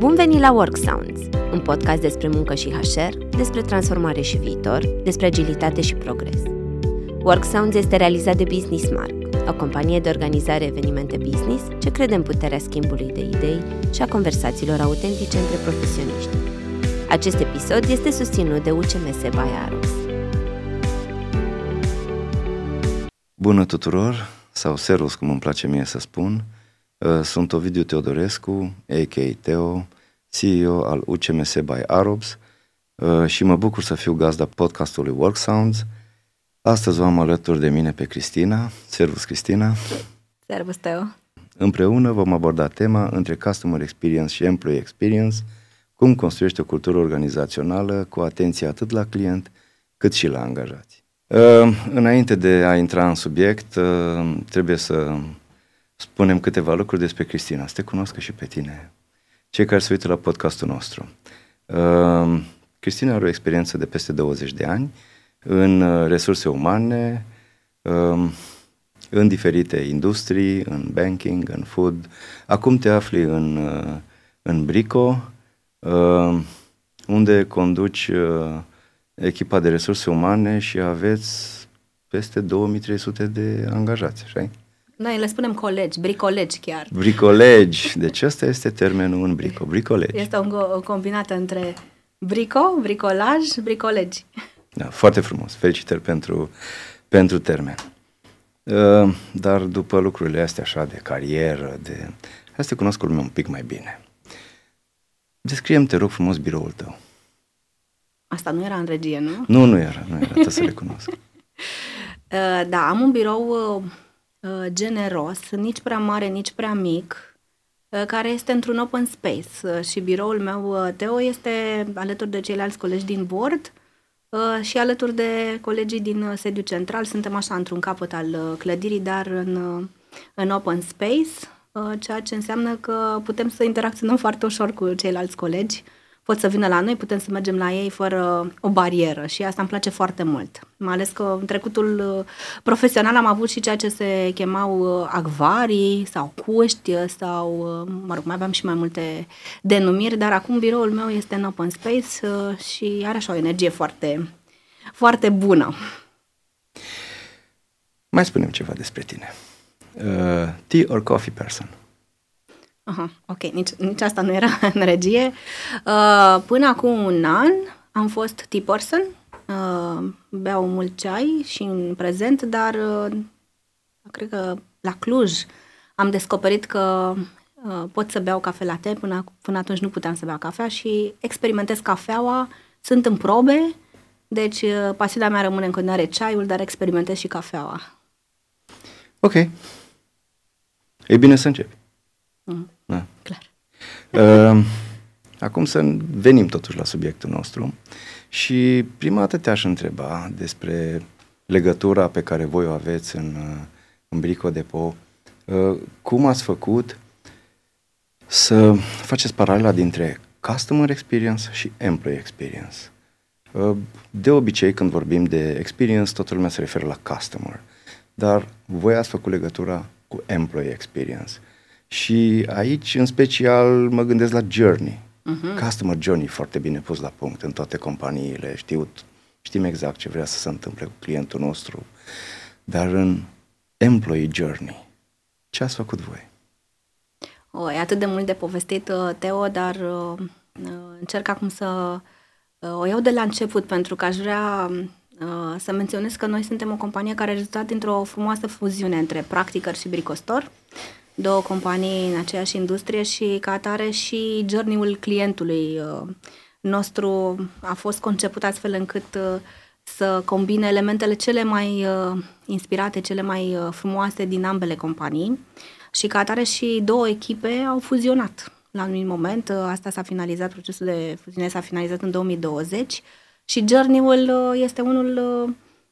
Bun venit la Work Sounds, un podcast despre muncă și HR, despre transformare și viitor, despre agilitate și progres. Work Sounds este realizat de Business Mark, o companie de organizare evenimente business ce crede în puterea schimbului de idei și a conversațiilor autentice între profesioniști. Acest episod este susținut de UCMS by Aros. Bună tuturor, sau serus cum îmi place mie să spun, Uh, sunt Ovidiu Teodorescu, a.k.a. Teo, CEO al UCMS by Arabs uh, și mă bucur să fiu gazda podcastului Work Sounds. Astăzi v-am alături de mine pe Cristina. Servus, Cristina! Servus, Teo! Împreună vom aborda tema între Customer Experience și Employee Experience, cum construiește o cultură organizațională cu atenție atât la client cât și la angajați. Uh, înainte de a intra în subiect, trebuie să spunem câteva lucruri despre Cristina, să te cunoască și pe tine, cei care se uită la podcastul nostru. Uh, Cristina are o experiență de peste 20 de ani în uh, resurse umane, uh, în diferite industrii, în banking, în food. Acum te afli în, uh, în Brico, uh, unde conduci uh, echipa de resurse umane și aveți peste 2300 de angajați, așa noi le spunem colegi, bricolegi chiar. Bricolegi. Deci ăsta este termenul în brico, bricolegi. Este o, o combinată între brico, bricolaj, bricolegi. Da, foarte frumos. Felicitări pentru, pentru termen. Uh, dar după lucrurile astea așa de carieră, de... Hai să te cunosc lumea un pic mai bine. Descriem, te rog frumos, biroul tău. Asta nu era în regie, nu? Nu, nu era, nu era, trebuie să recunosc. Uh, da, am un birou uh, Uh, generos, nici prea mare, nici prea mic, uh, care este într-un open space uh, și biroul meu, Teo, este alături de ceilalți colegi din board și alături de colegii din sediu central. Suntem așa într-un capăt al clădirii, dar în, în open space, ceea ce înseamnă că putem să interacționăm foarte ușor cu ceilalți colegi pot să vină la noi, putem să mergem la ei fără o barieră și asta îmi place foarte mult. Mai ales că în trecutul uh, profesional am avut și ceea ce se chemau uh, acvarii sau cuști uh, sau, mă rog, mai aveam și mai multe denumiri, dar acum biroul meu este în open space și are așa o energie foarte, foarte bună. Mai spunem ceva despre tine. Uh, tea or coffee person? Aha, ok, nici, nici asta nu era în regie. Uh, până acum un an am fost tea person, uh, beau mult ceai și în prezent, dar uh, cred că la Cluj am descoperit că uh, pot să beau cafe latte, până, până atunci nu puteam să beau cafea și experimentez cafeaua, sunt în probe, deci uh, pasiunea mea rămâne în continuare ceaiul, dar experimentez și cafeaua. Ok. E bine să începi. Mm. Da. Clar. Uh, acum să venim totuși la subiectul nostru și prima dată te-aș întreba despre legătura pe care voi o aveți în, uh, în Brico Depo. Uh, cum ați făcut să faceți paralela dintre customer experience și employee experience? Uh, de obicei, când vorbim de experience, toată lumea se referă la customer, dar voi ați făcut legătura cu employee experience. Și aici, în special, mă gândesc la journey. Uh-huh. Customer journey foarte bine pus la punct în toate companiile. Știu, știm exact ce vrea să se întâmple cu clientul nostru. Dar în employee journey, ce ați făcut voi? O, e atât de mult de povestit, uh, Teo, dar uh, uh, încerc acum să uh, o iau de la început, pentru că aș vrea uh, să menționez că noi suntem o companie care a rezultat dintr-o frumoasă fuziune între practicăr și bricostor două companii în aceeași industrie și ca atare și journey-ul clientului uh, nostru a fost conceput astfel încât uh, să combine elementele cele mai uh, inspirate, cele mai frumoase din ambele companii și ca atare și două echipe au fuzionat la un anumit moment. Asta s-a finalizat, procesul de fuziune s-a finalizat în 2020 și journey-ul este unul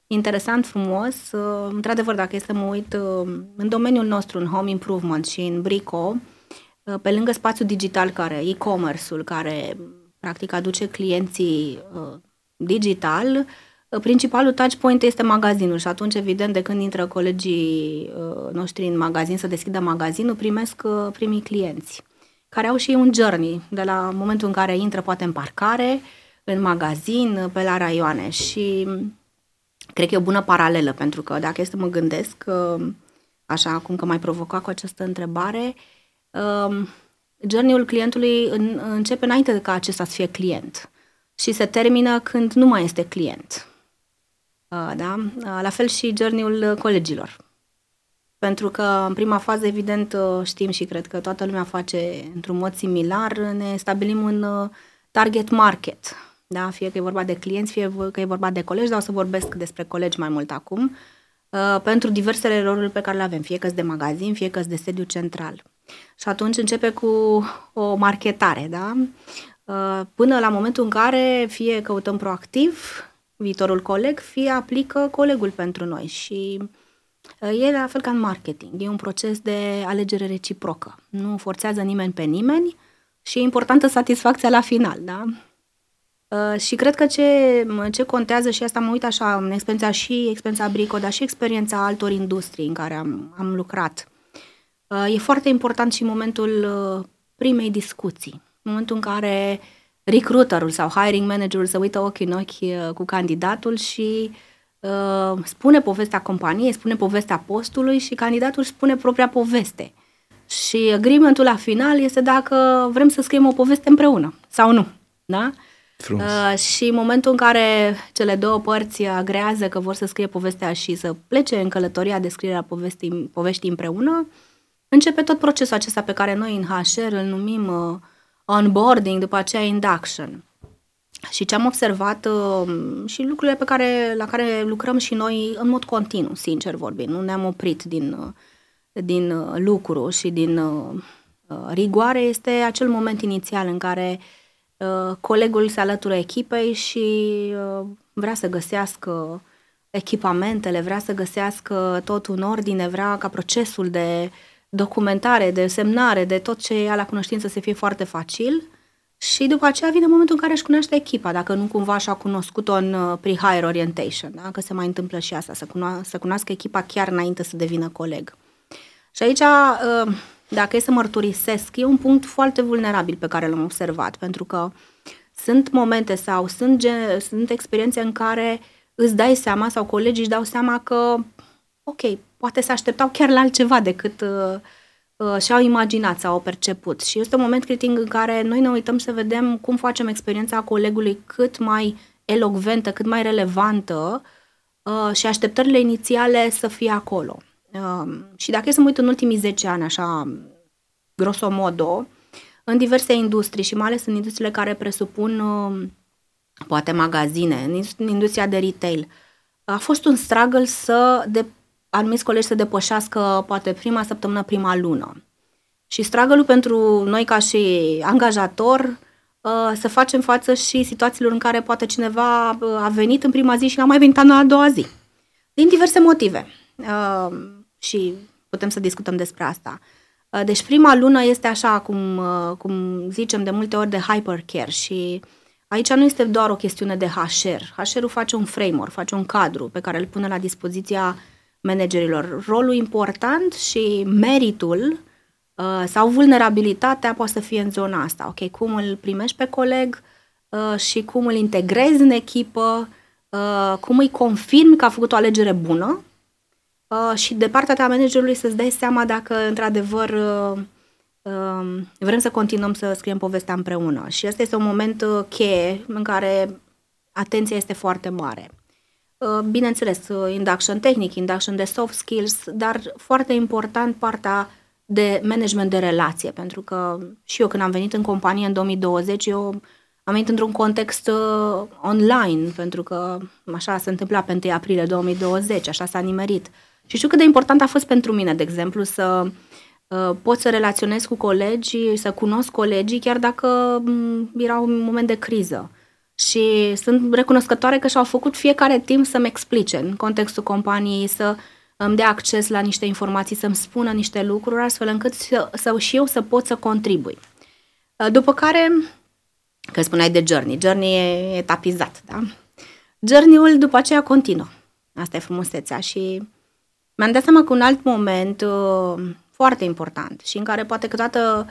interesant, frumos. Uh, într-adevăr, dacă este să mă uit uh, în domeniul nostru, în home improvement și în Brico, uh, pe lângă spațiul digital care, e-commerce-ul, care practic aduce clienții digital, principalul touch point este magazinul și atunci, evident, de când intră colegii noștri în magazin să deschidă magazinul, primesc primii clienți. care au și un journey, de la momentul în care intră poate în parcare, în magazin, pe la raioane și cred că e o bună paralelă, pentru că dacă este să mă gândesc, uh, așa acum că mai provocat cu această întrebare, uh, journey-ul clientului începe înainte de ca acesta să fie client și se termină când nu mai este client. Uh, da? La fel și journey-ul colegilor. Pentru că în prima fază, evident, știm și cred că toată lumea face într-un mod similar, ne stabilim un target market, da? fie că e vorba de clienți, fie că e vorba de colegi, dar o să vorbesc despre colegi mai mult acum, uh, pentru diversele roluri pe care le avem, fie că de magazin, fie că de sediu central. Și atunci începe cu o marketare, da? Uh, până la momentul în care fie căutăm proactiv viitorul coleg, fie aplică colegul pentru noi și uh, E la fel ca în marketing, e un proces de alegere reciprocă. Nu forțează nimeni pe nimeni și e importantă satisfacția la final, da? Uh, și cred că ce, ce contează și asta mă uit așa în experiența și experiența Brico, dar și experiența altor industrii în care am, am lucrat. Uh, e foarte important și momentul uh, primei discuții, momentul în care recruiterul sau hiring managerul se uită ochi în ochi uh, cu candidatul și uh, spune povestea companiei, spune povestea postului și candidatul spune propria poveste. Și agreementul la final este dacă vrem să scriem o poveste împreună sau nu. Da? Uh, și în momentul în care cele două părți agrează că vor să scrie povestea și să plece în călătoria de scrierea povestii, poveștii împreună, începe tot procesul acesta pe care noi în HR îl numim uh, onboarding, după aceea induction. Și ce am observat uh, și lucrurile pe care, la care lucrăm și noi în mod continuu, sincer vorbind, nu ne-am oprit din, uh, din uh, lucru și din uh, uh, rigoare, este acel moment inițial în care uh, Uh, colegul se alătură echipei și uh, vrea să găsească echipamentele, vrea să găsească tot în ordine, vrea ca procesul de documentare, de semnare, de tot ce ia la cunoștință să fie foarte facil și după aceea vine momentul în care își cunoaște echipa, dacă nu cumva și-a cunoscut-o în uh, pre-hire orientation, da? că se mai întâmplă și asta, să, cuno- să cunoască echipa chiar înainte să devină coleg. Și aici dacă e să mărturisesc, e un punct foarte vulnerabil pe care l-am observat, pentru că sunt momente sau sunt, gen, sunt experiențe în care îți dai seama sau colegii își dau seama că, ok, poate se așteptau chiar la altceva decât uh, uh, și-au imaginat sau au perceput. Și este un moment critic în care noi ne uităm să vedem cum facem experiența colegului cât mai elocventă, cât mai relevantă uh, și așteptările inițiale să fie acolo. Um, și dacă e să mă uit în ultimii 10 ani, așa, grosomodo, în diverse industrii și mai ales în industriile care presupun um, poate magazine, în industria de retail, a fost un struggle să de, anumiți colegi să depășească poate prima săptămână, prima lună. Și struggle pentru noi ca și angajator uh, să facem față și situațiilor în care poate cineva uh, a venit în prima zi și n-a mai venit în a doua zi. Din diverse motive. Uh, și putem să discutăm despre asta. Uh, deci prima lună este așa, cum, uh, cum zicem de multe ori, de hypercare și aici nu este doar o chestiune de HR. HR-ul face un framework, face un cadru pe care îl pune la dispoziția managerilor. Rolul important și meritul uh, sau vulnerabilitatea poate să fie în zona asta. Ok, cum îl primești pe coleg și cum îl integrezi în echipă, cum îi confirmi că a făcut o alegere bună uh, și de partea ta managerului să-ți dai seama dacă într-adevăr uh, uh, vrem să continuăm să scriem povestea împreună. Și asta este un moment uh, cheie în care atenția este foarte mare. Uh, bineînțeles, uh, induction tehnic, induction de soft skills, dar foarte important partea de management de relație, pentru că și eu când am venit în companie în 2020, eu am venit într-un context uh, online, pentru că așa se întâmpla pe 1 aprilie 2020, așa s-a nimerit. Uh, și știu cât de important a fost pentru mine, de exemplu, să uh, pot să relaționez cu colegii, să cunosc colegii, chiar dacă um, era un moment de criză. Și sunt recunoscătoare că și-au făcut fiecare timp să-mi explice în contextul companiei, să îmi dea acces la niște informații, să-mi spună niște lucruri, astfel încât să, să și eu să pot să contribui. Uh, după care, că spuneai de journey, journey e etapizat, da? Journey-ul după aceea continuă. Asta e frumusețea și mi-am dat seama că un alt moment uh, foarte important și în care poate câteodată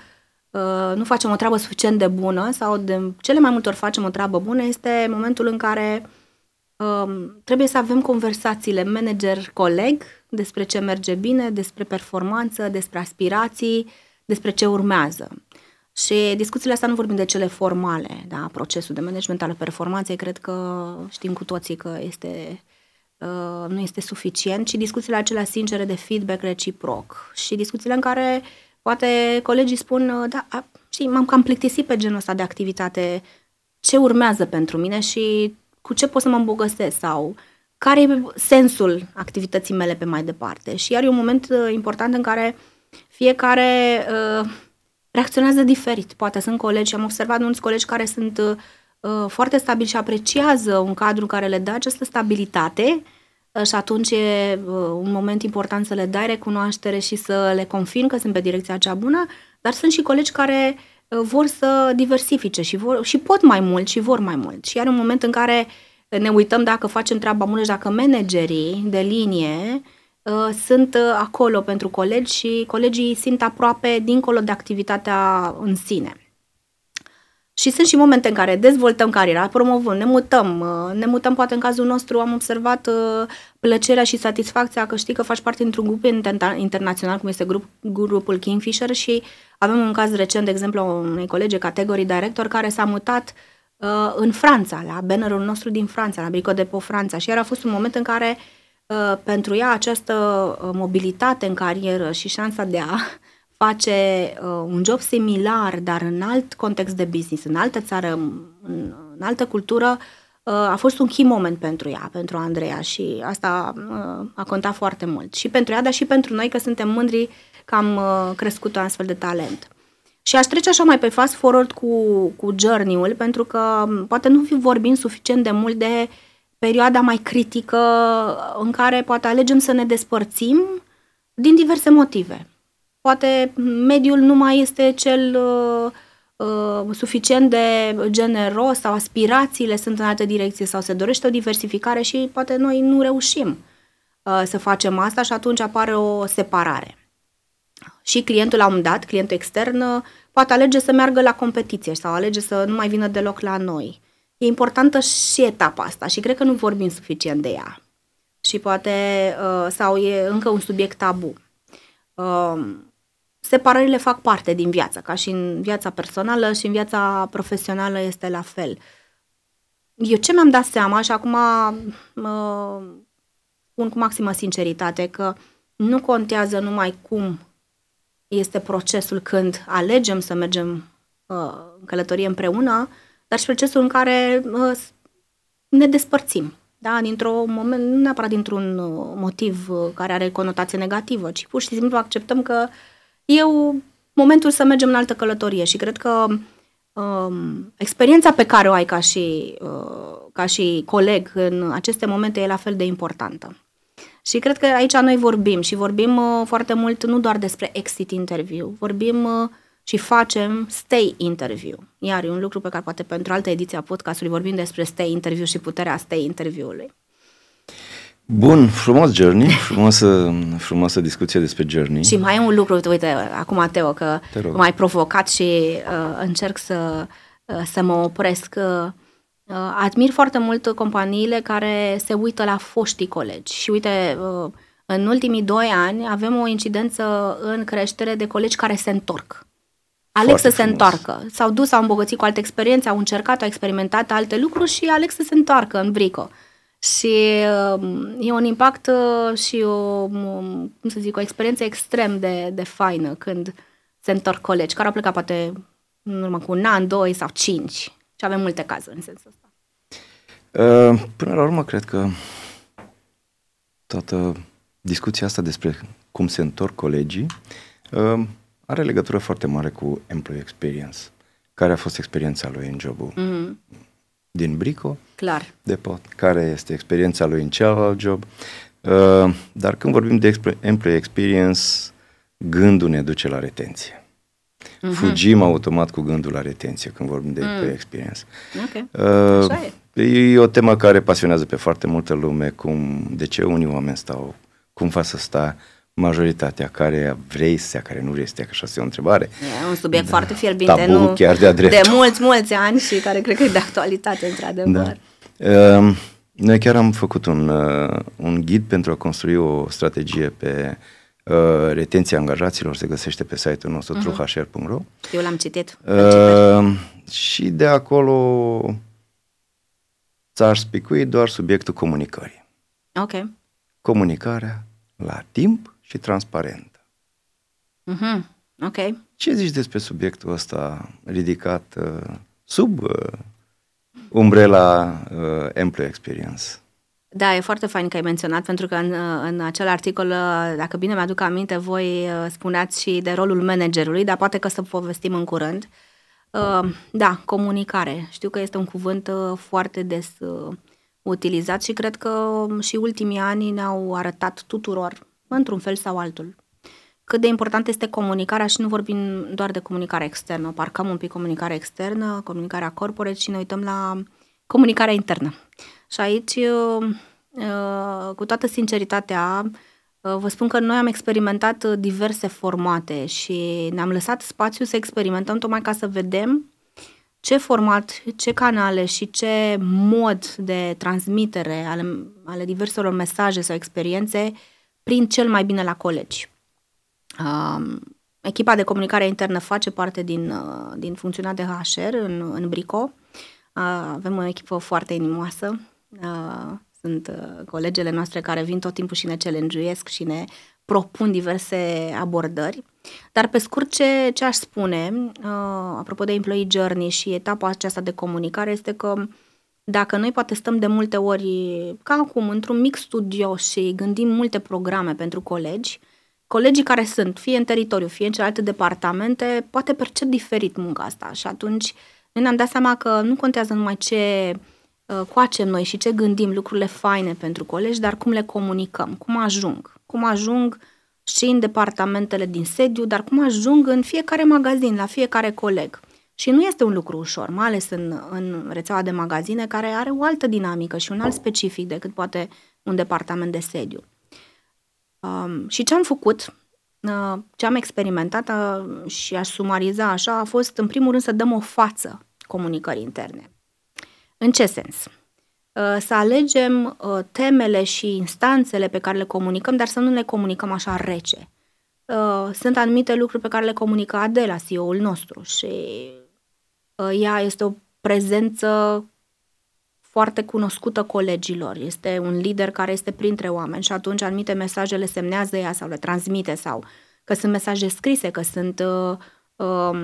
uh, nu facem o treabă suficient de bună sau de cele mai multe ori facem o treabă bună este momentul în care um, trebuie să avem conversațiile manager-coleg despre ce merge bine, despre performanță, despre aspirații, despre ce urmează. Și discuțiile astea nu vorbim de cele formale, da, procesul de management al performanței, cred că știm cu toții că este uh, nu este suficient, ci discuțiile acelea sincere de feedback reciproc și discuțiile în care poate colegii spun, uh, da, a, știi, m-am cam plictisit pe genul ăsta de activitate, ce urmează pentru mine și cu ce pot să mă îmbogăsesc sau care e sensul activității mele pe mai departe. Și iar e un moment uh, important în care fiecare uh, reacționează diferit. Poate sunt colegi, am observat mulți colegi care sunt uh, foarte stabili și apreciază un cadru care le dă această stabilitate uh, și atunci e uh, un moment important să le dai recunoaștere și să le confirm că sunt pe direcția cea bună, dar sunt și colegi care uh, vor să diversifice și, vor, și pot mai mult și vor mai mult. Și iar un moment în care ne uităm dacă facem treaba bună și dacă managerii de linie Uh, sunt uh, acolo pentru colegi și colegii simt aproape dincolo de activitatea în sine. Și sunt și momente în care dezvoltăm cariera, promovăm, ne mutăm. Uh, ne mutăm, poate în cazul nostru am observat plăcerea și satisfacția că știi că faci parte dintr-un grup internațional, cum este grup, grupul Kingfisher și avem un caz recent, de exemplu, unei colege, categorii director, care s-a mutat uh, în Franța, la bannerul nostru din Franța, la Brico Depot Franța și iar a fost un moment în care uh, Uh, pentru ea această uh, mobilitate în carieră și șansa de a face uh, un job similar, dar în alt context de business, în altă țară, în, în altă cultură, a fost un key moment pentru ea, pentru Andreea și asta a contat foarte mult. Și pentru ea, dar și pentru noi, că suntem mândri că am crescut un astfel de talent. Și aș trece așa mai pe fast forward cu, cu journey-ul, pentru că poate nu fi vorbim suficient de mult de uh, perioada mai critică în care poate alegem să ne despărțim din diverse motive. Poate mediul nu mai este cel uh, uh, suficient de generos sau aspirațiile sunt în altă direcție sau se dorește o diversificare și poate noi nu reușim uh, să facem asta și atunci apare o separare. Și clientul la un dat, clientul extern, uh, poate alege să meargă la competiție sau alege să nu mai vină deloc la noi e importantă și etapa asta și cred că nu vorbim suficient de ea. Și poate, uh, sau e încă un subiect tabu. Uh, separările fac parte din viață, ca și în viața personală și în viața profesională este la fel. Eu ce mi-am dat seama și acum mă spun cu maximă sinceritate că nu contează numai cum este procesul când alegem să mergem uh, în călătorie împreună, dar și procesul în care uh, ne despărțim. Da? Dintr-un moment, nu neapărat dintr-un uh, motiv uh, care are conotație negativă, ci pur și simplu acceptăm că e momentul să mergem în altă călătorie și cred că um, experiența pe care o ai ca și, uh, ca și coleg în aceste momente e la fel de importantă. Și cred că aici noi vorbim și vorbim uh, foarte mult nu doar despre exit interview, vorbim uh, și facem stay interview. Iar e un lucru pe care poate pentru altă ediție a podcastului vorbim despre stay interview și puterea stay interview-ului. Bun, frumos journey, frumoasă, frumoasă discuție despre journey. Și mai e un lucru, uite, acum Teo, că m-ai provocat și uh, încerc să, uh, să mă opresc. Uh, admir foarte mult companiile care se uită la foștii colegi și uite, uh, în ultimii doi ani avem o incidență în creștere de colegi care se întorc aleg Foarte să se frumos. întoarcă. S-au dus, au îmbogățit cu alte experiențe, au încercat, au experimentat alte lucruri și aleg să se întoarcă în brico. Și uh, e un impact uh, și o, um, cum să zic, o experiență extrem de, de faină când se întorc colegi care au plecat poate în urmă cu un an, doi sau cinci. Și avem multe cazuri în sensul ăsta. Uh, până la urmă, cred că toată discuția asta despre cum se întorc colegii uh, are legătură foarte mare cu employee experience. Care a fost experiența lui în jobul mm-hmm. din Brico? Clar. De pot. Care este experiența lui în celălalt job? Uh, dar când vorbim de employee experience, gândul ne duce la retenție. Mm-hmm. Fugim automat cu gândul la retenție când vorbim de mm. employee experience. Okay. Uh, Așa e. e o temă care pasionează pe foarte multă lume, cum, de ce unii oameni stau, cum fac să stai, majoritatea care vrei să care nu vrei să că așa este o întrebare. E un subiect da. foarte fierbinte, Tabu, nu? chiar de De mulți, mulți ani și care cred că e de actualitate, într-adevăr. Da. Uh, noi chiar am făcut un, uh, un ghid pentru a construi o strategie pe uh, retenția angajaților, se găsește pe site-ul nostru uh-huh. truhr.ro. Eu l-am citit. Uh, și de acolo ți-aș spicui doar subiectul comunicării. Ok. Comunicarea la timp și transparentă. Uh-huh. Ok. Ce zici despre subiectul ăsta ridicat uh, sub uh, umbrela uh, Employee Experience? Da, e foarte fain că ai menționat, pentru că în, în acel articol, uh, dacă bine mi-aduc aminte, voi uh, spuneați și de rolul managerului, dar poate că să povestim în curând. Uh, da, comunicare. Știu că este un cuvânt foarte des utilizat și cred că um, și ultimii ani ne-au arătat tuturor, într-un fel sau altul, cât de important este comunicarea și nu vorbim doar de comunicare externă, parcăm un pic comunicarea externă, comunicarea corporate și ne uităm la comunicarea internă. Și aici, uh, uh, cu toată sinceritatea, uh, vă spun că noi am experimentat diverse formate și ne-am lăsat spațiu să experimentăm tocmai ca să vedem ce format, ce canale și ce mod de transmitere ale, ale diverselor mesaje sau experiențe prin cel mai bine la colegi. Um, echipa de comunicare internă face parte din, uh, din funcțiunea de HR în, în Brico. Uh, avem o echipă foarte inimoasă. Uh, sunt uh, colegele noastre care vin tot timpul și ne challenge și ne propun diverse abordări. Dar pe scurt ce, ce aș spune, uh, apropo de employee journey și etapa aceasta de comunicare, este că dacă noi poate stăm de multe ori, ca acum, într-un mic studio și gândim multe programe pentru colegi, colegii care sunt, fie în teritoriu, fie în celelalte departamente, poate percep diferit munca asta și atunci noi ne-am dat seama că nu contează numai ce uh, coacem noi și ce gândim, lucrurile faine pentru colegi, dar cum le comunicăm, cum ajung, cum ajung și în departamentele din sediu, dar cum ajung în fiecare magazin, la fiecare coleg. Și nu este un lucru ușor, mai ales în, în rețeaua de magazine, care are o altă dinamică și un alt specific decât poate un departament de sediu. Um, și ce am făcut, uh, ce am experimentat uh, și aș sumariza așa, a fost în primul rând să dăm o față comunicării interne. În ce sens? Uh, să alegem uh, temele și instanțele pe care le comunicăm, dar să nu le comunicăm așa rece. Uh, sunt anumite lucruri pe care le comunică Adela, CEO-ul nostru și ea este o prezență foarte cunoscută colegilor. Este un lider care este printre oameni și atunci anumite mesaje le semnează ea sau le transmite sau că sunt mesaje scrise, că sunt uh, um,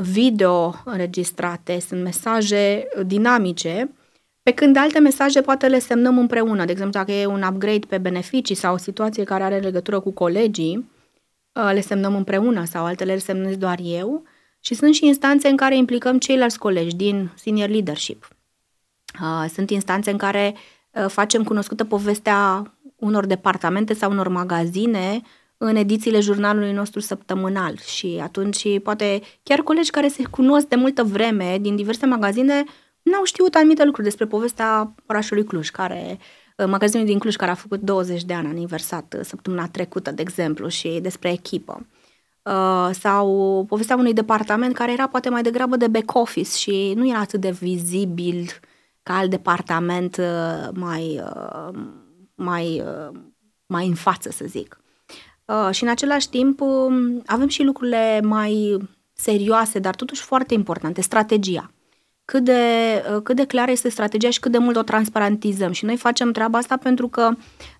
video înregistrate, sunt mesaje dinamice, pe când alte mesaje poate le semnăm împreună. De exemplu, dacă e un upgrade pe beneficii sau o situație care are legătură cu colegii, uh, le semnăm împreună sau altele le semnez doar eu. Și sunt și instanțe în care implicăm ceilalți colegi din senior leadership. Uh, sunt instanțe în care uh, facem cunoscută povestea unor departamente sau unor magazine în edițiile jurnalului nostru săptămânal și atunci poate chiar colegi care se cunosc de multă vreme din diverse magazine n-au știut anumite lucruri despre povestea orașului Cluj, care uh, magazinul din Cluj care a făcut 20 de ani aniversat săptămâna trecută, de exemplu, și despre echipă. Uh, sau povestea unui departament care era poate mai degrabă de back office și nu era atât de vizibil ca alt departament uh, mai, mai, mai în față, să zic. Și în același timp um, avem și lucrurile mai serioase, dar totuși foarte importante, strategia cât de, cât de clară este strategia și cât de mult o transparentizăm. Și noi facem treaba asta pentru că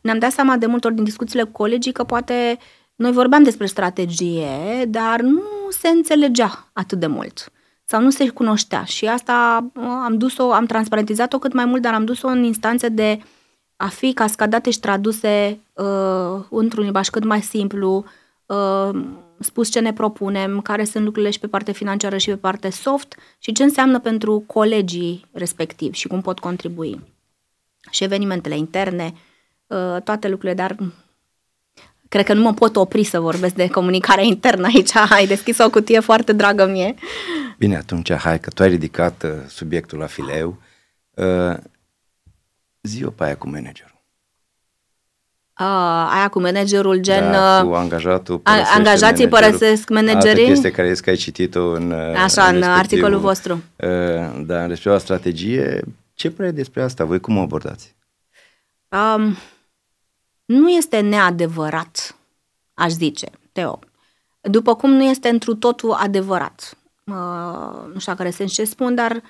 ne-am dat seama de multe ori din discuțiile cu colegii că poate noi vorbeam despre strategie, dar nu se înțelegea atât de mult sau nu se cunoștea și asta am dus-o, am transparentizat-o cât mai mult, dar am dus-o în instanțe de a fi cascadate și traduse uh, într-un limbaj cât mai simplu, uh, spus ce ne propunem, care sunt lucrurile și pe parte financiară și pe parte soft și ce înseamnă pentru colegii respectivi și cum pot contribui. Și evenimentele interne, uh, toate lucrurile, dar cred că nu mă pot opri să vorbesc de comunicare internă aici. Ai deschis o cutie foarte dragă mie. Bine, atunci hai că tu ai ridicat uh, subiectul la fileu. Uh, zi-o pe aia cu managerul. Uh, aia cu managerul gen... Da, uh, cu angajatul a, angajații managerul. părăsesc managerii? Altă chestie care că ai citit-o în Așa, în, în articolul vostru. Uh, da, în respectiva strategie. Ce părere despre asta? Voi cum o abordați? Um, nu este neadevărat, aș zice, Teo. După cum nu este întru totul adevărat. Uh, nu știu care sens ce spun, dar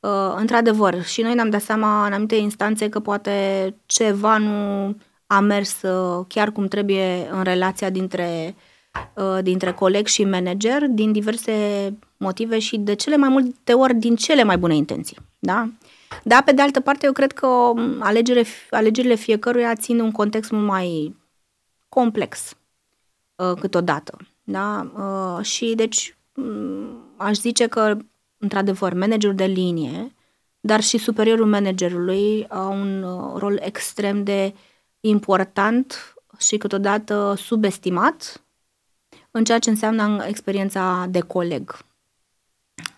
uh, într-adevăr, și noi ne-am dat seama în anumite instanțe că poate ceva nu a mers uh, chiar cum trebuie în relația dintre, uh, dintre coleg și manager, din diverse motive și de cele mai multe ori din cele mai bune intenții. Da? Dar, pe de altă parte, eu cred că um, alegere, alegerile fiecăruia țin un context mult mai complex uh, câteodată. Da? Și, deci, mm, aș zice că, într-adevăr, managerul de linie, dar și superiorul managerului au un rol extrem de important și câteodată subestimat în ceea ce înseamnă experiența de coleg.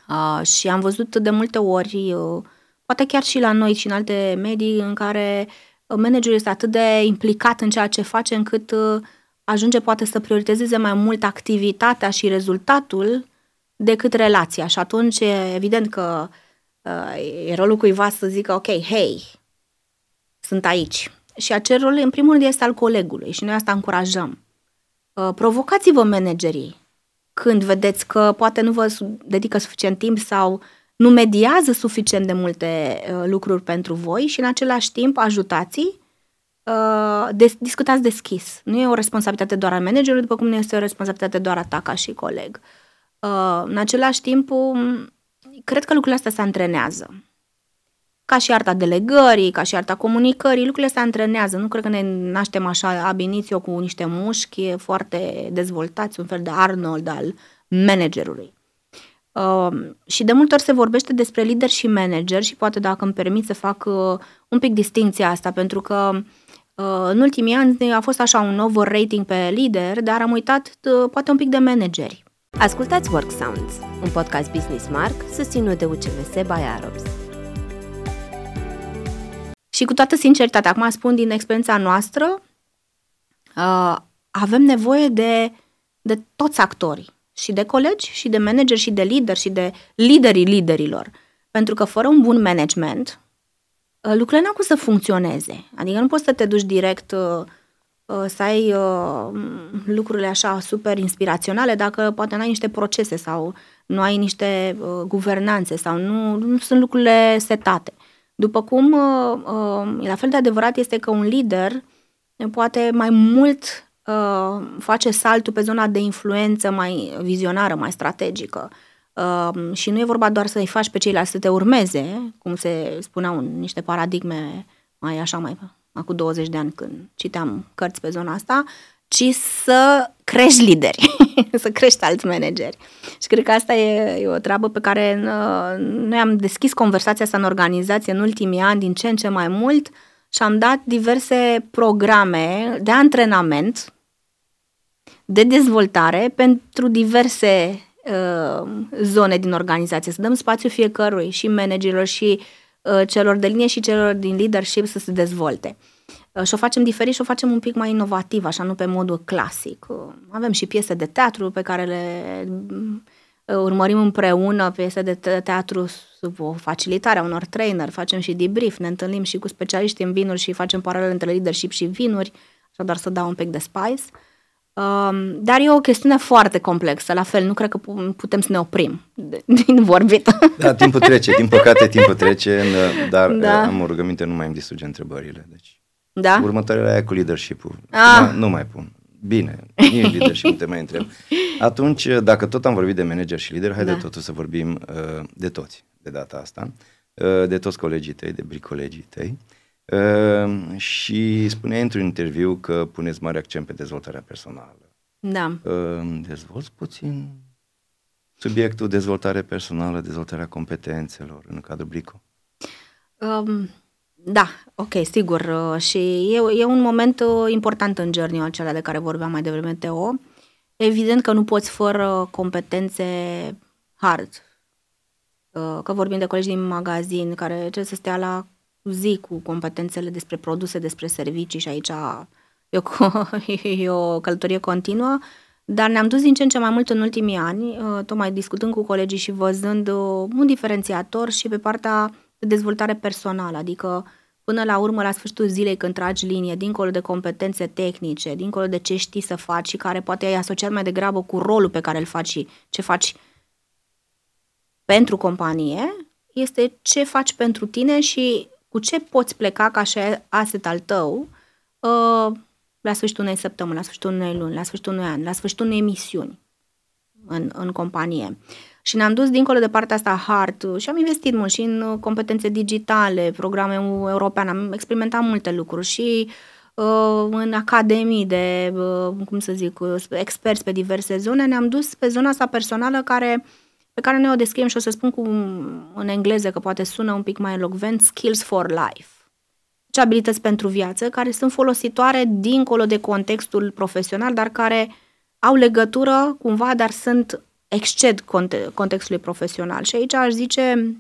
Uh, și am văzut de multe ori, uh, poate chiar și la noi și în alte medii, în care managerul este atât de implicat în ceea ce face încât uh, ajunge poate să prioritizeze mai mult activitatea și rezultatul decât relația. Și atunci e evident că uh, e rolul cuiva să zică, ok, hei, sunt aici. Și acel rol, în primul rând, este al colegului și noi asta încurajăm. Uh, provocați-vă managerii când vedeți că poate nu vă dedică suficient timp sau nu mediază suficient de multe uh, lucruri pentru voi și în același timp ajutați uh, des, discutați deschis. Nu e o responsabilitate doar a managerului, după cum nu este o responsabilitate doar a ta ca și coleg. Uh, în același timp, um, cred că lucrurile astea se antrenează. Ca și arta delegării, ca și arta comunicării, lucrurile se antrenează. Nu cred că ne naștem așa ab initio cu niște mușchi foarte dezvoltați, un fel de Arnold al managerului. Uh, și de multe ori se vorbește despre lider și manager și poate dacă îmi permit să fac uh, un pic distinția asta, pentru că uh, în ultimii ani a fost așa un overrating pe lider, dar am uitat uh, poate un pic de manageri. Ascultați Work Sounds, un podcast Business Mark susținut de UCMS by Arabs. Și cu toată sinceritatea, acum spun din experiența noastră, uh, avem nevoie de, de toți actorii, și de colegi, și de manageri, și de lideri, și de liderii liderilor. Pentru că fără un bun management, uh, lucrurile n-au cum să funcționeze. Adică nu poți să te duci direct uh, uh, să ai uh, lucrurile așa super inspiraționale dacă poate n-ai niște procese sau nu ai niște uh, guvernanțe sau nu, nu sunt lucrurile setate. După cum, uh, uh, la fel de adevărat este că un lider poate mai mult uh, face saltul pe zona de influență mai vizionară, mai strategică. Și nu e vorba doar să-i faci pe ceilalți să te urmeze, cum se spuneau în niște paradigme mai așa, mai acum 20 de ani când citeam cărți pe zona asta, ci să crești lideri, să crești alți manageri. Și cred că asta e, e o treabă pe care uh, noi am deschis conversația asta în organizație în ultimii ani din ce în ce mai mult și am dat diverse programe de antrenament, de dezvoltare pentru diverse uh, zone din organizație, să dăm spațiu fiecărui și managerilor și uh, celor de linie și celor din leadership să se dezvolte. Uh, și o facem diferit și o facem un pic mai inovativ, așa, nu pe modul clasic. Uh, avem și piese de teatru pe care le uh, urmărim împreună, piese de teatru sub o facilitare a unor trainer, facem și debrief, ne întâlnim și cu specialiști în vinuri și facem paralel între leadership și vinuri, așa doar să dau un pic de spice. Um, dar e o chestiune foarte complexă, la fel, nu cred că putem să ne oprim din vorbit. Da, timpul trece, din păcate timpul trece, dar da. am o rugăminte, nu mai îmi distruge întrebările. Deci da? Următoarea aia cu leadership-ul. Ah. Nu, nu mai pun. Bine, nici leadership nu te mai întreb. Atunci, dacă tot am vorbit de manager și lider, haide da. totul să vorbim uh, de toți de data asta, uh, de toți colegii tăi, de bricolegii tăi. Uh, și spuneai într-un interviu că puneți mare accent pe dezvoltarea personală. Da. Uh, dezvolți puțin subiectul dezvoltare personală, dezvoltarea competențelor în cadrul Brico? Um, da, ok, sigur. Uh, și e, e un moment uh, important în journey acela de care vorbeam mai devreme, Teo. Evident că nu poți fără competențe hard. Uh, că vorbim de colegi din magazin care trebuie să stea la zi cu competențele despre produse, despre servicii și aici e o, e o călătorie continuă, dar ne-am dus din ce în ce mai mult în ultimii ani, tocmai discutând cu colegii și văzând un diferențiator și pe partea de dezvoltare personală, adică până la urmă, la sfârșitul zilei, când tragi linie, dincolo de competențe tehnice, dincolo de ce știi să faci și care poate ai asociat mai degrabă cu rolul pe care îl faci și ce faci pentru companie, este ce faci pentru tine și cu ce poți pleca ca și asset al tău uh, la sfârșitul unei săptămâni, la sfârșitul unei luni, la sfârșitul unui an, la sfârșitul unei emisiuni în, în companie. Și ne-am dus dincolo de partea asta hard și am investit mult și în competențe digitale, programe europene, am experimentat multe lucruri și uh, în academii de, uh, cum să zic, experți pe diverse zone, ne-am dus pe zona asta personală care pe care noi o descriem și o să spun cu, în engleză, că poate sună un pic mai elocvent, skills for life. Ce abilități pentru viață, care sunt folositoare dincolo de contextul profesional, dar care au legătură cumva, dar sunt exced contextului profesional. Și aici aș zice,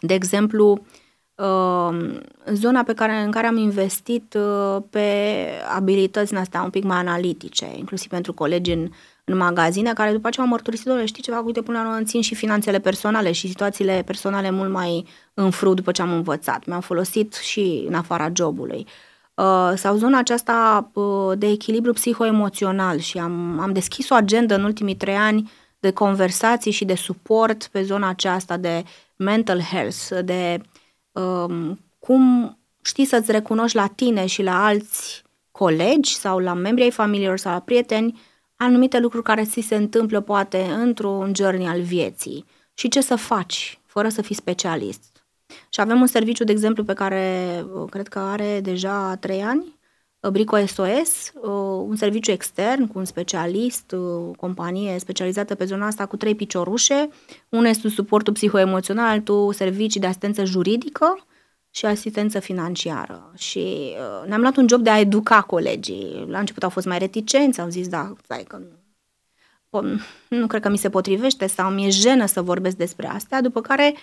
de exemplu, uh, zona pe care, în care am investit uh, pe abilități în astea un pic mai analitice, inclusiv pentru colegi în, în magazine, care după ce am mărturisit, doamne, știi ceva, uite, până la urmă țin și finanțele personale și situațiile personale mult mai în frut după ce am învățat. Mi-am folosit și în afara jobului. Uh, sau zona aceasta uh, de echilibru psihoemoțional și am, am deschis o agendă în ultimii trei ani de conversații și de suport pe zona aceasta de mental health, de um, cum știi să-ți recunoști la tine și la alți colegi sau la membrii ai familiilor sau la prieteni anumite lucruri care ți se întâmplă poate într-un journey al vieții și ce să faci fără să fii specialist. Și avem un serviciu, de exemplu, pe care uh, cred că are deja trei ani, Brico SOS, uh, un serviciu extern cu un specialist, o uh, companie specializată pe zona asta cu trei piciorușe. Unul este suportul psihoemoțional, altul servicii de asistență juridică și asistență financiară. Și uh, ne-am luat un job de a educa colegii. La început au fost mai reticenți, au zis, da, stai că nu, nu cred că mi se potrivește sau mi-e jenă să vorbesc despre astea, după care,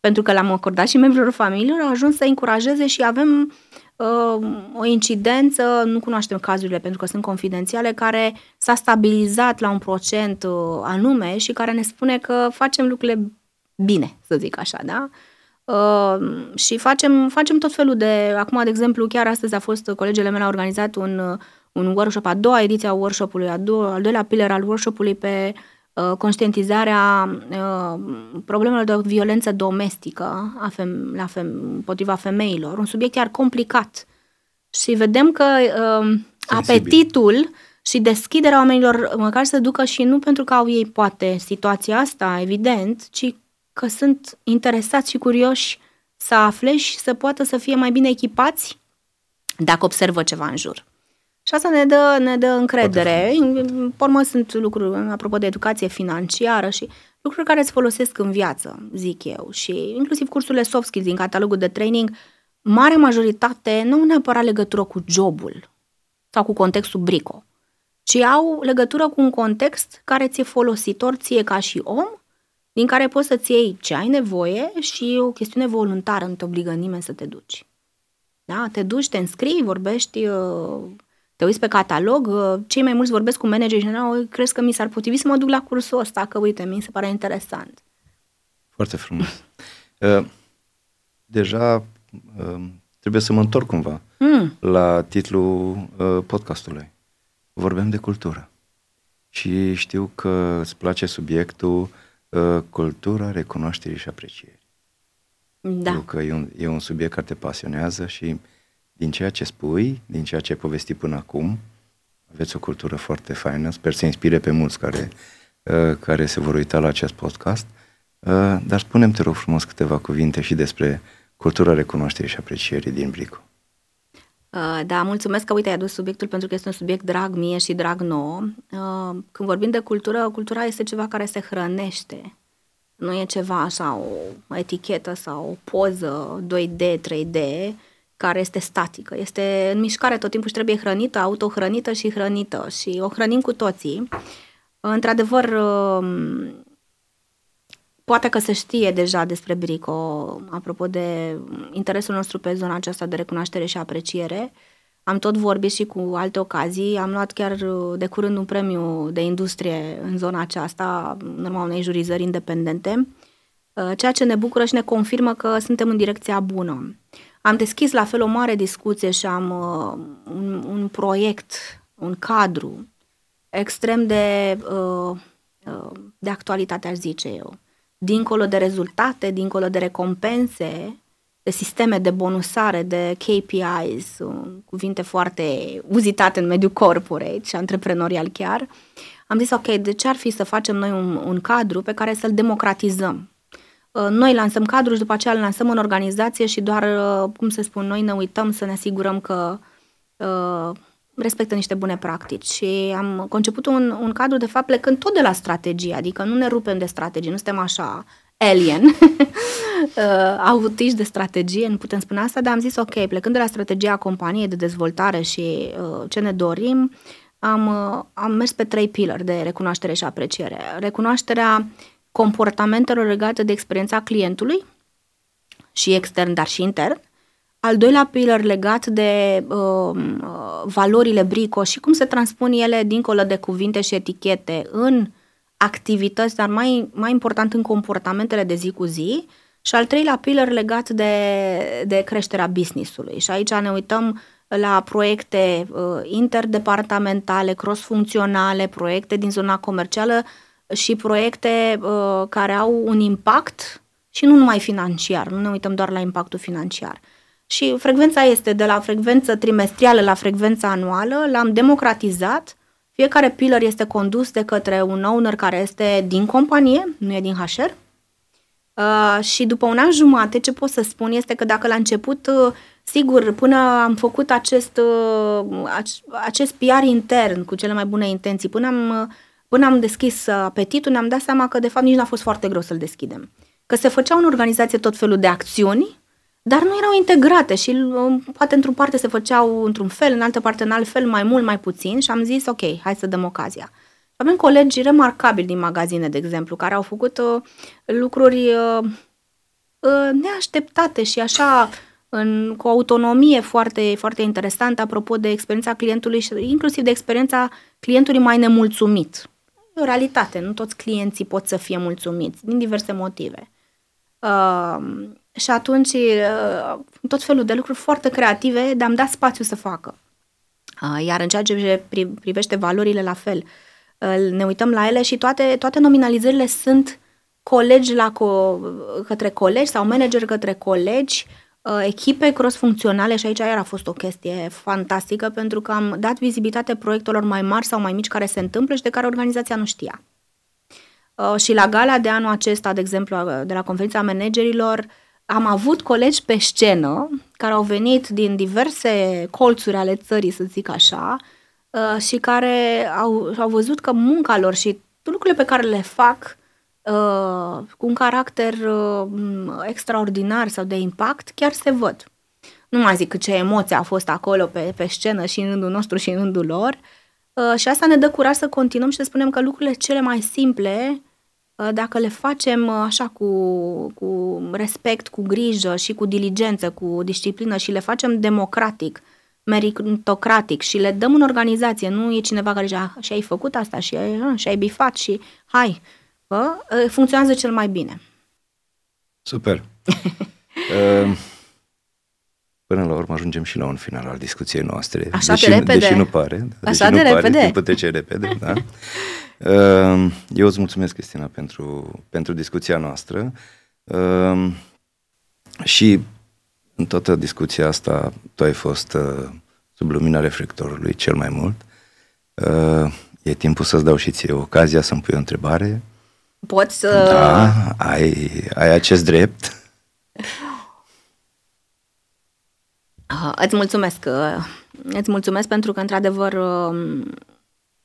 pentru că l-am acordat și membrilor familiilor, au ajuns să încurajeze și avem uh, o incidență, nu cunoaștem cazurile pentru că sunt confidențiale, care s-a stabilizat la un procent uh, anume și care ne spune că facem lucrurile bine, să zic așa, da? Uh, și facem, facem tot felul de... Acum, de exemplu, chiar astăzi a fost, colegele mele au organizat un, un workshop, a doua ediție a workshopului, a doua, al doilea pillar al workshopului pe uh, Uh, conștientizarea uh, problemelor de violență domestică a fem, la fem, împotriva femeilor, un subiect chiar complicat. Și vedem că uh, apetitul și deschiderea oamenilor măcar să ducă și nu pentru că au ei poate situația asta, evident, ci că sunt interesați și curioși să afle și să poată să fie mai bine echipați dacă observă ceva în jur. Și asta ne dă, ne dă încredere. Pormă sunt lucruri, apropo de educație financiară și lucruri care îți folosesc în viață, zic eu. Și inclusiv cursurile soft skills din catalogul de training, mare majoritate nu au neapărat legătură cu jobul sau cu contextul brico, ci au legătură cu un context care ți-e folositor ție ca și om, din care poți să-ți iei ce ai nevoie și o chestiune voluntară, nu te obligă nimeni să te duci. Da? Te duci, te înscrii, vorbești uh, te uiți pe catalog, uh, cei mai mulți vorbesc cu manageri general, crezi că mi s-ar potrivi să mă duc la cursul ăsta, că uite, mi se pare interesant. Foarte frumos. Uh, deja uh, trebuie să mă întorc cumva mm. la titlul podcastului. Vorbim de cultură. Și știu că îți place subiectul cultura, recunoașterii și aprecierii. Da. Știu că e un, e un subiect care te pasionează și uh, din ceea ce spui, din ceea ce ai povestit până acum, aveți o cultură foarte faină, sper să inspire pe mulți care, uh, care se vor uita la acest podcast, uh, dar spunem te rog frumos câteva cuvinte și despre cultura recunoașterii și aprecierii din Brico. Uh, da, mulțumesc că, uite, ai adus subiectul pentru că este un subiect drag mie și drag nouă. Când vorbim de cultură, cultura este ceva care se hrănește. Nu e ceva așa, o etichetă sau o poză 2D, 3D, care este statică, este în mișcare tot timpul și trebuie hrănită, autohrănită și hrănită și o hrănim cu toții. Într-adevăr, um, poate că se știe deja despre Brico, apropo de interesul nostru pe zona aceasta de recunoaștere și apreciere. am tot vorbit și cu alte ocazii. Am luat chiar uh, de curând un premiu de industrie în zona aceasta, în urma unei jurizări independente, uh, ceea ce ne bucură și ne confirmă că suntem în direcția bună. Am deschis la fel o mare discuție și am uh, un, un proiect, un cadru extrem de, de actualitate, aș zice eu. Dincolo de rezultate, dincolo de recompense, de sisteme de bonusare, de KPIs, cuvinte foarte uzitate în mediul corporate și antreprenorial chiar, am zis, ok, de ce ar fi să facem noi un, un cadru pe care să-l democratizăm? Uh, noi lansăm cadrul și după aceea îl lansăm în organizație și doar, uh, cum se spun, noi ne uităm să ne asigurăm că uh, respectă niște bune practici. Și am conceput un, un cadru, de fapt, plecând tot de la strategie, adică nu ne rupem de strategie, nu suntem așa alien, uh, autiști de strategie, nu putem spune asta, dar am zis ok, plecând de la strategia companiei de dezvoltare și uh, ce ne dorim, am, uh, am mers pe trei pillar de recunoaștere și apreciere. Recunoașterea comportamentelor legate de experiența clientului și extern, dar și intern. Al doilea pillar legat de uh, uh, valorile Brico și cum se transpun ele dincolo de cuvinte și etichete în uh, activități, dar mai, mai important în comportamentele de zi cu zi. Și al treilea pillar legat de, de creșterea business-ului. Și aici ne uităm la proiecte uh, interdepartamentale, cross-funcționale, proiecte din zona comercială și proiecte uh, care au un impact și nu numai financiar, nu ne uităm doar la impactul financiar. Și frecvența este de la frecvență trimestrială la frecvența anuală, l-am democratizat fiecare pillar este condus de către un owner care este din companie, nu e din HR. Uh, și după un an jumate, ce pot să spun este că dacă la început, uh, sigur, până am făcut acest, uh, acest PR intern cu cele mai bune intenții, până am, uh, până am deschis apetitul, ne-am dat seama că de fapt nici n-a fost foarte greu să-l deschidem. Că se făceau în organizație tot felul de acțiuni dar nu erau integrate și um, poate într-o parte se făceau într-un fel, în altă parte în alt fel, mai mult, mai puțin și am zis, ok, hai să dăm ocazia. Avem colegi remarcabili din magazine, de exemplu, care au făcut uh, lucruri uh, uh, neașteptate și așa în, cu o autonomie foarte, foarte interesantă apropo de experiența clientului și inclusiv de experiența clientului mai nemulțumit. E o realitate, nu toți clienții pot să fie mulțumiți, din diverse motive. Uh, și atunci uh, tot felul de lucruri foarte creative, dar am dat spațiu să facă. Uh, iar în ceea ce privește valorile la fel, uh, ne uităm la ele și toate, toate nominalizările sunt colegi la co- către colegi sau manageri către colegi, echipe cross-funcționale și aici iar a fost o chestie fantastică pentru că am dat vizibilitate proiectelor mai mari sau mai mici care se întâmplă și de care organizația nu știa. Și la gala de anul acesta, de exemplu, de la conferința managerilor, am avut colegi pe scenă care au venit din diverse colțuri ale țării, să zic așa, uh, și care au, au văzut că munca lor și lucrurile pe care le fac uh, cu un caracter uh, extraordinar sau de impact chiar se văd. Nu mai zic ce emoție a fost acolo pe, pe scenă și în rândul nostru și în rândul lor. și asta ne dă curaj să continuăm și să spunem că lucrurile cele mai simple Uh, dacă le facem uh, așa cu, cu respect, cu grijă și cu diligență, cu disciplină și le facem democratic, meritocratic și le dăm în organizație, nu e cineva care zice, ah, și ai făcut asta și ai, ah, și ai bifat și hai, bă, uh, funcționează cel mai bine. Super. Până la urmă ajungem și la un final al discuției noastre. Așa deși, de repede. Deși nu pare. Da, Așa deși de nu repede. Pare, timpul trece repede, da. Ehm, eu îți mulțumesc, Cristina, pentru, pentru discuția noastră ehm, și în toată discuția asta tu ai fost uh, sub lumina reflectorului cel mai mult. Ehm, e timpul să-ți dau și ție ocazia să-mi pui o întrebare. Poți să... Da, ai, ai acest drept. Uh, îți mulțumesc. Uh, îți mulțumesc pentru că, într-adevăr, uh,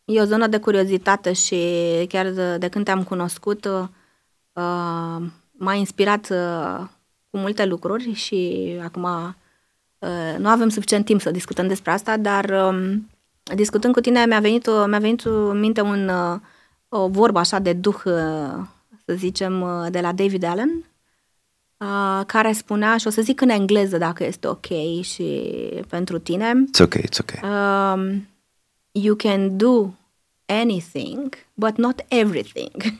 E o zonă de curiozitate și chiar de, de când te-am cunoscut uh, m-a inspirat uh, cu multe lucruri și acum uh, nu avem suficient timp să discutăm despre asta, dar uh, discutând cu tine mi-a venit, mi-a venit în minte un, uh, o vorbă așa de duh, uh, să zicem, uh, de la David Allen, uh, care spunea, și o să zic în engleză dacă este ok și pentru tine. It's ok, it's ok. Um, you can do anything, but not everything.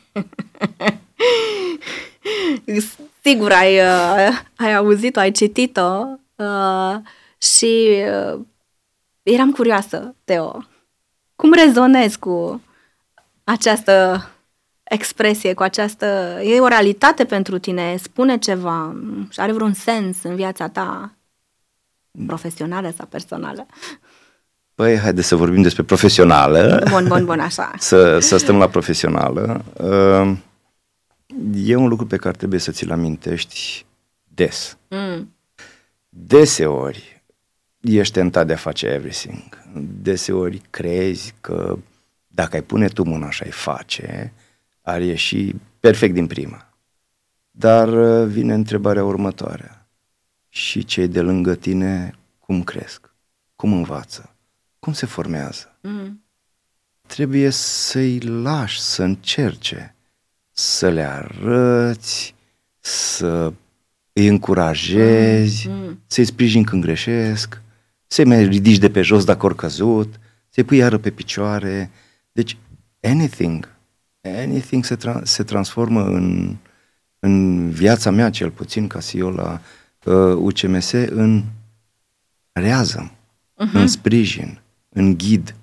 Sigur ai, uh, ai auzit-o, ai citit-o uh, și uh, eram curioasă, Teo. Cum rezonezi cu această expresie, cu această... E o realitate pentru tine? Spune ceva și are vreun sens în viața ta profesională sau personală? Păi, haide să vorbim despre profesională. Bun, bun, bun, așa. să, să stăm la profesională. Uh, e un lucru pe care trebuie să ți-l amintești des. Mm. Deseori ești tentat de a face everything. Deseori crezi că dacă ai pune tu mâna și ai face, ar ieși perfect din prima. Dar uh, vine întrebarea următoare. Și cei de lângă tine cum cresc? Cum învață? Cum se formează? Mm. Trebuie să-i lași să încerce, să le arăți, să îi încurajezi, Mm. să-i sprijini când greșesc, să-i mai ridici de pe jos dacă ori căzut, să-i pui iară pe picioare. Deci, anything, anything se, tra- se transformă în, în viața mea, cel puțin, ca CEO la uh, UCMS, în rează, uh-huh. în sprijin, în ghid.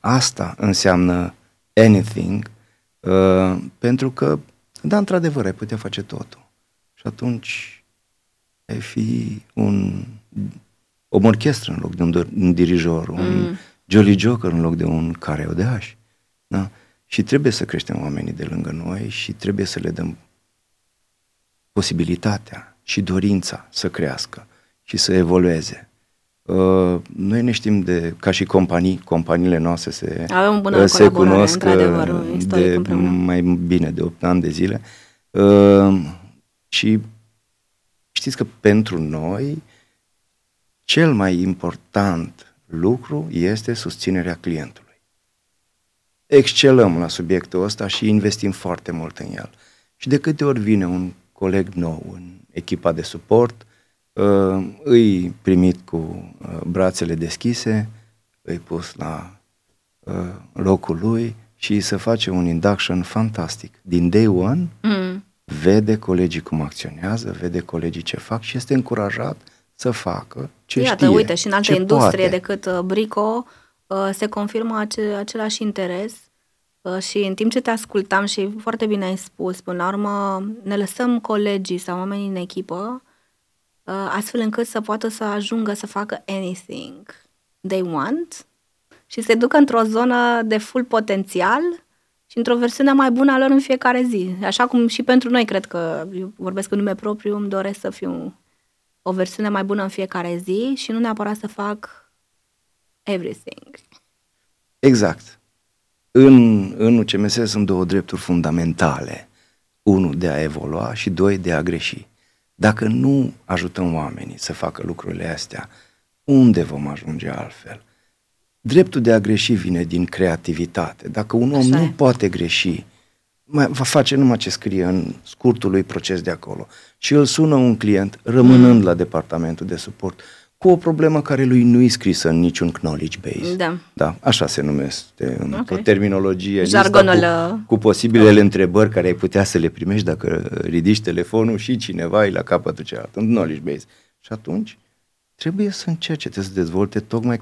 Asta înseamnă anything, uh, pentru că, da, într-adevăr, ai putea face totul. Și atunci ai fi un, o orchestră în loc de un, do- un dirijor, un Mm. Jolly Joker în loc de un careu de ași. Da? Și trebuie să creștem oamenii de lângă noi și trebuie să le dăm posibilitatea și dorința să crească și să evolueze. Uh, noi ne știm de, ca și companii, companiile noastre se, Avem o bună uh, se colaborare, cunosc într-adevăr, uh, istoric de împreună. mai bine de 8 ani de zile. Uh, și știți că pentru noi cel mai important lucru este susținerea clientului. Excelăm la subiectul ăsta și investim foarte mult în el. Și de câte ori vine un coleg nou în echipa de suport, uh, îi primit cu uh, brațele deschise, îi pus la uh, locul lui și să face un induction fantastic. Din day one, Mm. vede colegii cum acționează, vede colegii ce fac și este încurajat să facă ce Iată, știe, uite, și în alte ce industrie poate. decât uh, Brico uh, se confirmă ace- același interes uh, și în timp ce te ascultam și foarte bine ai spus, până la urmă ne lăsăm colegii sau oamenii în echipă uh, astfel încât să poată să ajungă să facă anything they want și se ducă într-o zonă de full potențial și într-o versiune mai bună a lor în fiecare zi. Așa cum și pentru noi, cred că, eu vorbesc în nume propriu, îmi doresc să fiu o versiune mai bună în fiecare zi și nu neapărat să fac everything. Exact. În, în UCMS sunt două drepturi fundamentale. Unul de a evolua și doi de a greși. Dacă nu ajutăm oamenii să facă lucrurile astea, unde vom ajunge altfel? Dreptul de a greși vine din creativitate. Dacă un om Așa nu e. poate greși, mai, va face numai ce scrie în scurtul lui proces de acolo. Și îl sună un client, rămânând mm. la departamentul de suport, cu o problemă care lui nu-i scrisă în niciun knowledge base. Da. Da, așa se numește în Ok. o terminologie. lista Jargonul, Cu, uh, cu posibilele întrebări care ai putea să le primești dacă ridici telefonul și cineva e la capătul cealaltă, în knowledge base. Și atunci trebuie să încerce, trebuie să dezvolte tocmai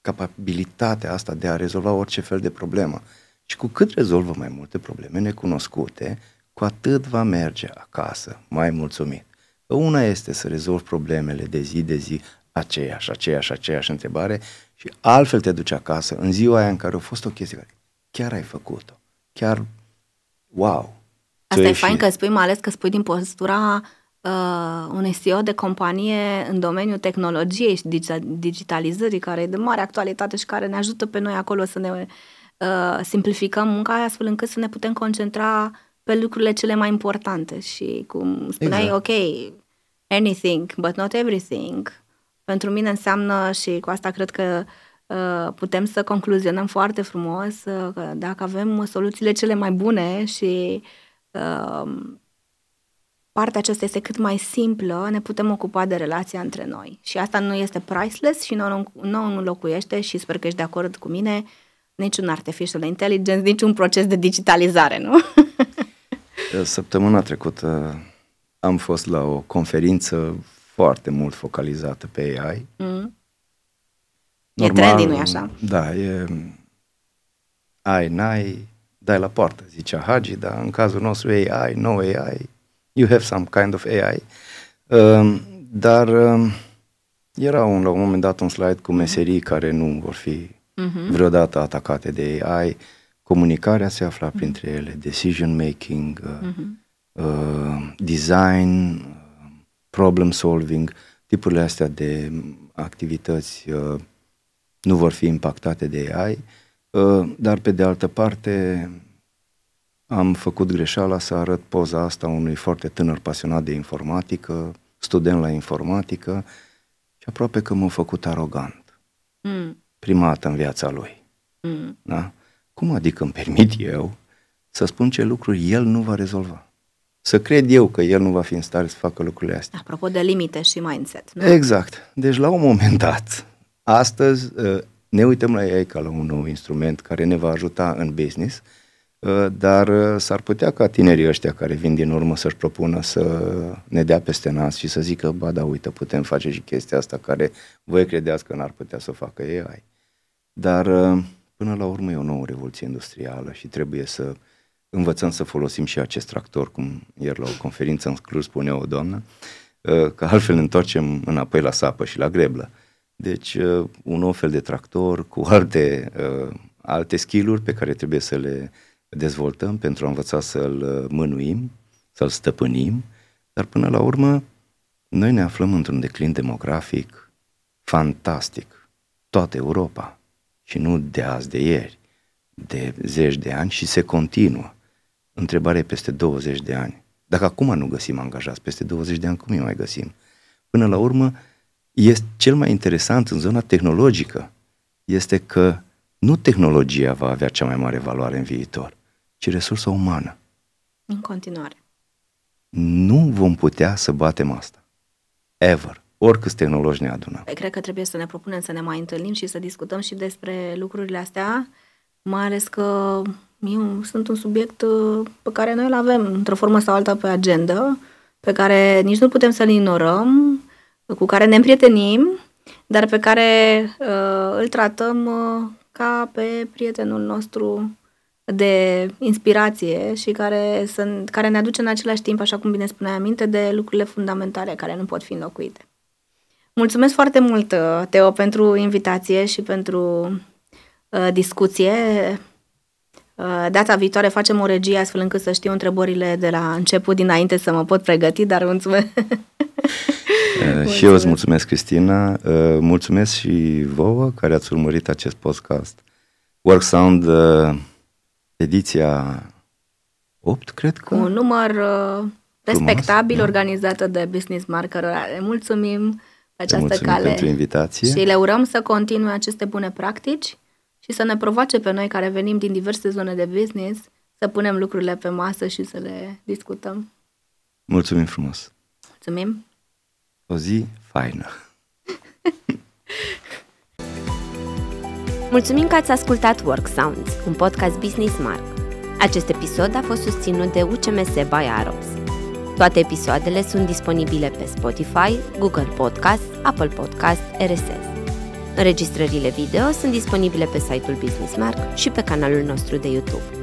capabilitatea asta de a rezolva orice fel de problemă. Și cu cât rezolvă mai multe probleme necunoscute, cu atât va merge acasă mai mulțumit. Că una este să rezolvi problemele de zi de zi, aceeași, aceeași, aceeași întrebare și altfel te duci acasă în ziua aia în care a fost o chestie care chiar ai făcut-o. Chiar, wow! Asta ți-a e ieșit. fain că spui, mai ales că spui din postura uh, unui CEO de companie în domeniul tehnologiei și digi- digitalizării, care e de mare actualitate și care ne ajută pe noi acolo să ne uh, simplificăm munca astfel încât să ne putem concentra pe lucrurile cele mai importante. Și cum spuneai, Exact. ok, anything, but not everything, pentru mine înseamnă și cu asta cred că uh, putem să concluzionăm foarte frumos uh, că dacă avem soluțiile cele mai bune și uh, partea aceasta este cât mai simplă, ne putem ocupa de relația între noi. Și asta nu este priceless și nu, nu, nu locuiește și sper că ești de acord cu mine niciun artificial intelligence, niciun proces de digitalizare, nu? Săptămâna trecută am fost la o conferință foarte mult focalizată pe AI. Mm. Normal, e trendy, nu așa? Da, e ai, n-ai, dai la poartă, zicea Hagi, dar în cazul nostru AI, no AI, you have some kind of AI. Uh, dar uh, era un, la un moment dat un slide cu meserii care nu vor fi uh-huh. vreodată atacate de AI. Comunicarea se afla uh-huh. printre ele, decision making, uh, uh-huh. uh, design, uh, problem solving, tipurile astea de activități uh, nu vor fi impactate de AI, uh, dar pe de altă parte am făcut greșeala să arăt poza asta unui foarte tânăr pasionat de informatică, student la informatică și aproape că m-a făcut arogant. Mm. Prima dată în viața lui. Mm. Da? Cum adică îmi permit eu să spun ce lucruri el nu va rezolva? Să cred eu că el nu va fi în stare să facă lucrurile astea. Apropo de limite și mindset. Nu? Exact. Deci la un moment dat, astăzi ă, ne uităm la ei ca la un nou instrument care ne va ajuta în business, ă, dar ă, s-ar putea ca tinerii ăștia care vin din urmă să-și propună să ne dea peste nas și să zică, ba da, uite, putem face și chestia asta care voi credeați că n-ar putea să facă AI. Dar până la urmă e o nouă revoluție industrială și trebuie să învățăm să folosim și acest tractor, cum ieri la o conferință în Cluj spunea o doamnă, uh, că altfel ne întoarcem înapoi la sapă și la greblă. Deci uh, un nou fel de tractor cu alte, uh, alte skill-uri pe care trebuie să le dezvoltăm pentru a învăța să-l mânuim, să-l stăpânim, dar până la urmă noi ne aflăm într-un declin demografic fantastic. Toată Europa și nu de azi, de ieri, de zeci de ani și se continuă. Întrebarea e peste 20 de ani. Dacă acum nu găsim angajați, peste 20 de ani cum îi mai găsim? Până la urmă, este cel mai interesant în zona tehnologică este că nu tehnologia va avea cea mai mare valoare în viitor, ci resursa umană. În continuare. Nu vom putea să batem asta. Ever. Oricâți tehnologi ne adună. Păi, cred că trebuie să ne propunem să ne mai întâlnim și să discutăm și despre lucrurile astea, mai ales că eu sunt un subiect uh, pe care noi îl avem într-o formă sau alta pe agenda, pe care nici nu putem să-l ignorăm, cu care ne împrietenim, dar pe care uh, îl tratăm uh, ca pe prietenul nostru de inspirație și care, sunt, care ne aduce în același timp, așa cum bine spuneai aminte, de lucrurile fundamentale care nu pot fi înlocuite. Mulțumesc foarte mult, uh, Teo, pentru invitație și pentru uh, discuție. Uh, data viitoare facem o regie astfel încât să știu întrebările de la început dinainte să mă pot pregăti, dar mulțumesc. mulțumesc. Și eu îți mulțumesc, Cristina. Uh, mulțumesc și vouă care ați urmărit acest podcast. Work Sound, uh, ediția 8, cred că. Un număr respectabil da. organizată de Business Marker. Le mulțumim pe această cale. pentru invitație. Și le urăm să continue aceste bune practici și să ne provoace pe noi care venim din diverse zone de business să punem lucrurile pe masă și să le discutăm. Mulțumim frumos! Mulțumim! O zi faină! Mulțumim că ați ascultat Work Sounds, un podcast Business Mark. Acest episod a fost susținut de UCMS by Aros. Toate episoadele sunt disponibile pe Spotify, Google Podcast, Apple Podcast, RSS. Înregistrările video sunt disponibile pe site-ul Business Mark și pe canalul nostru de YouTube.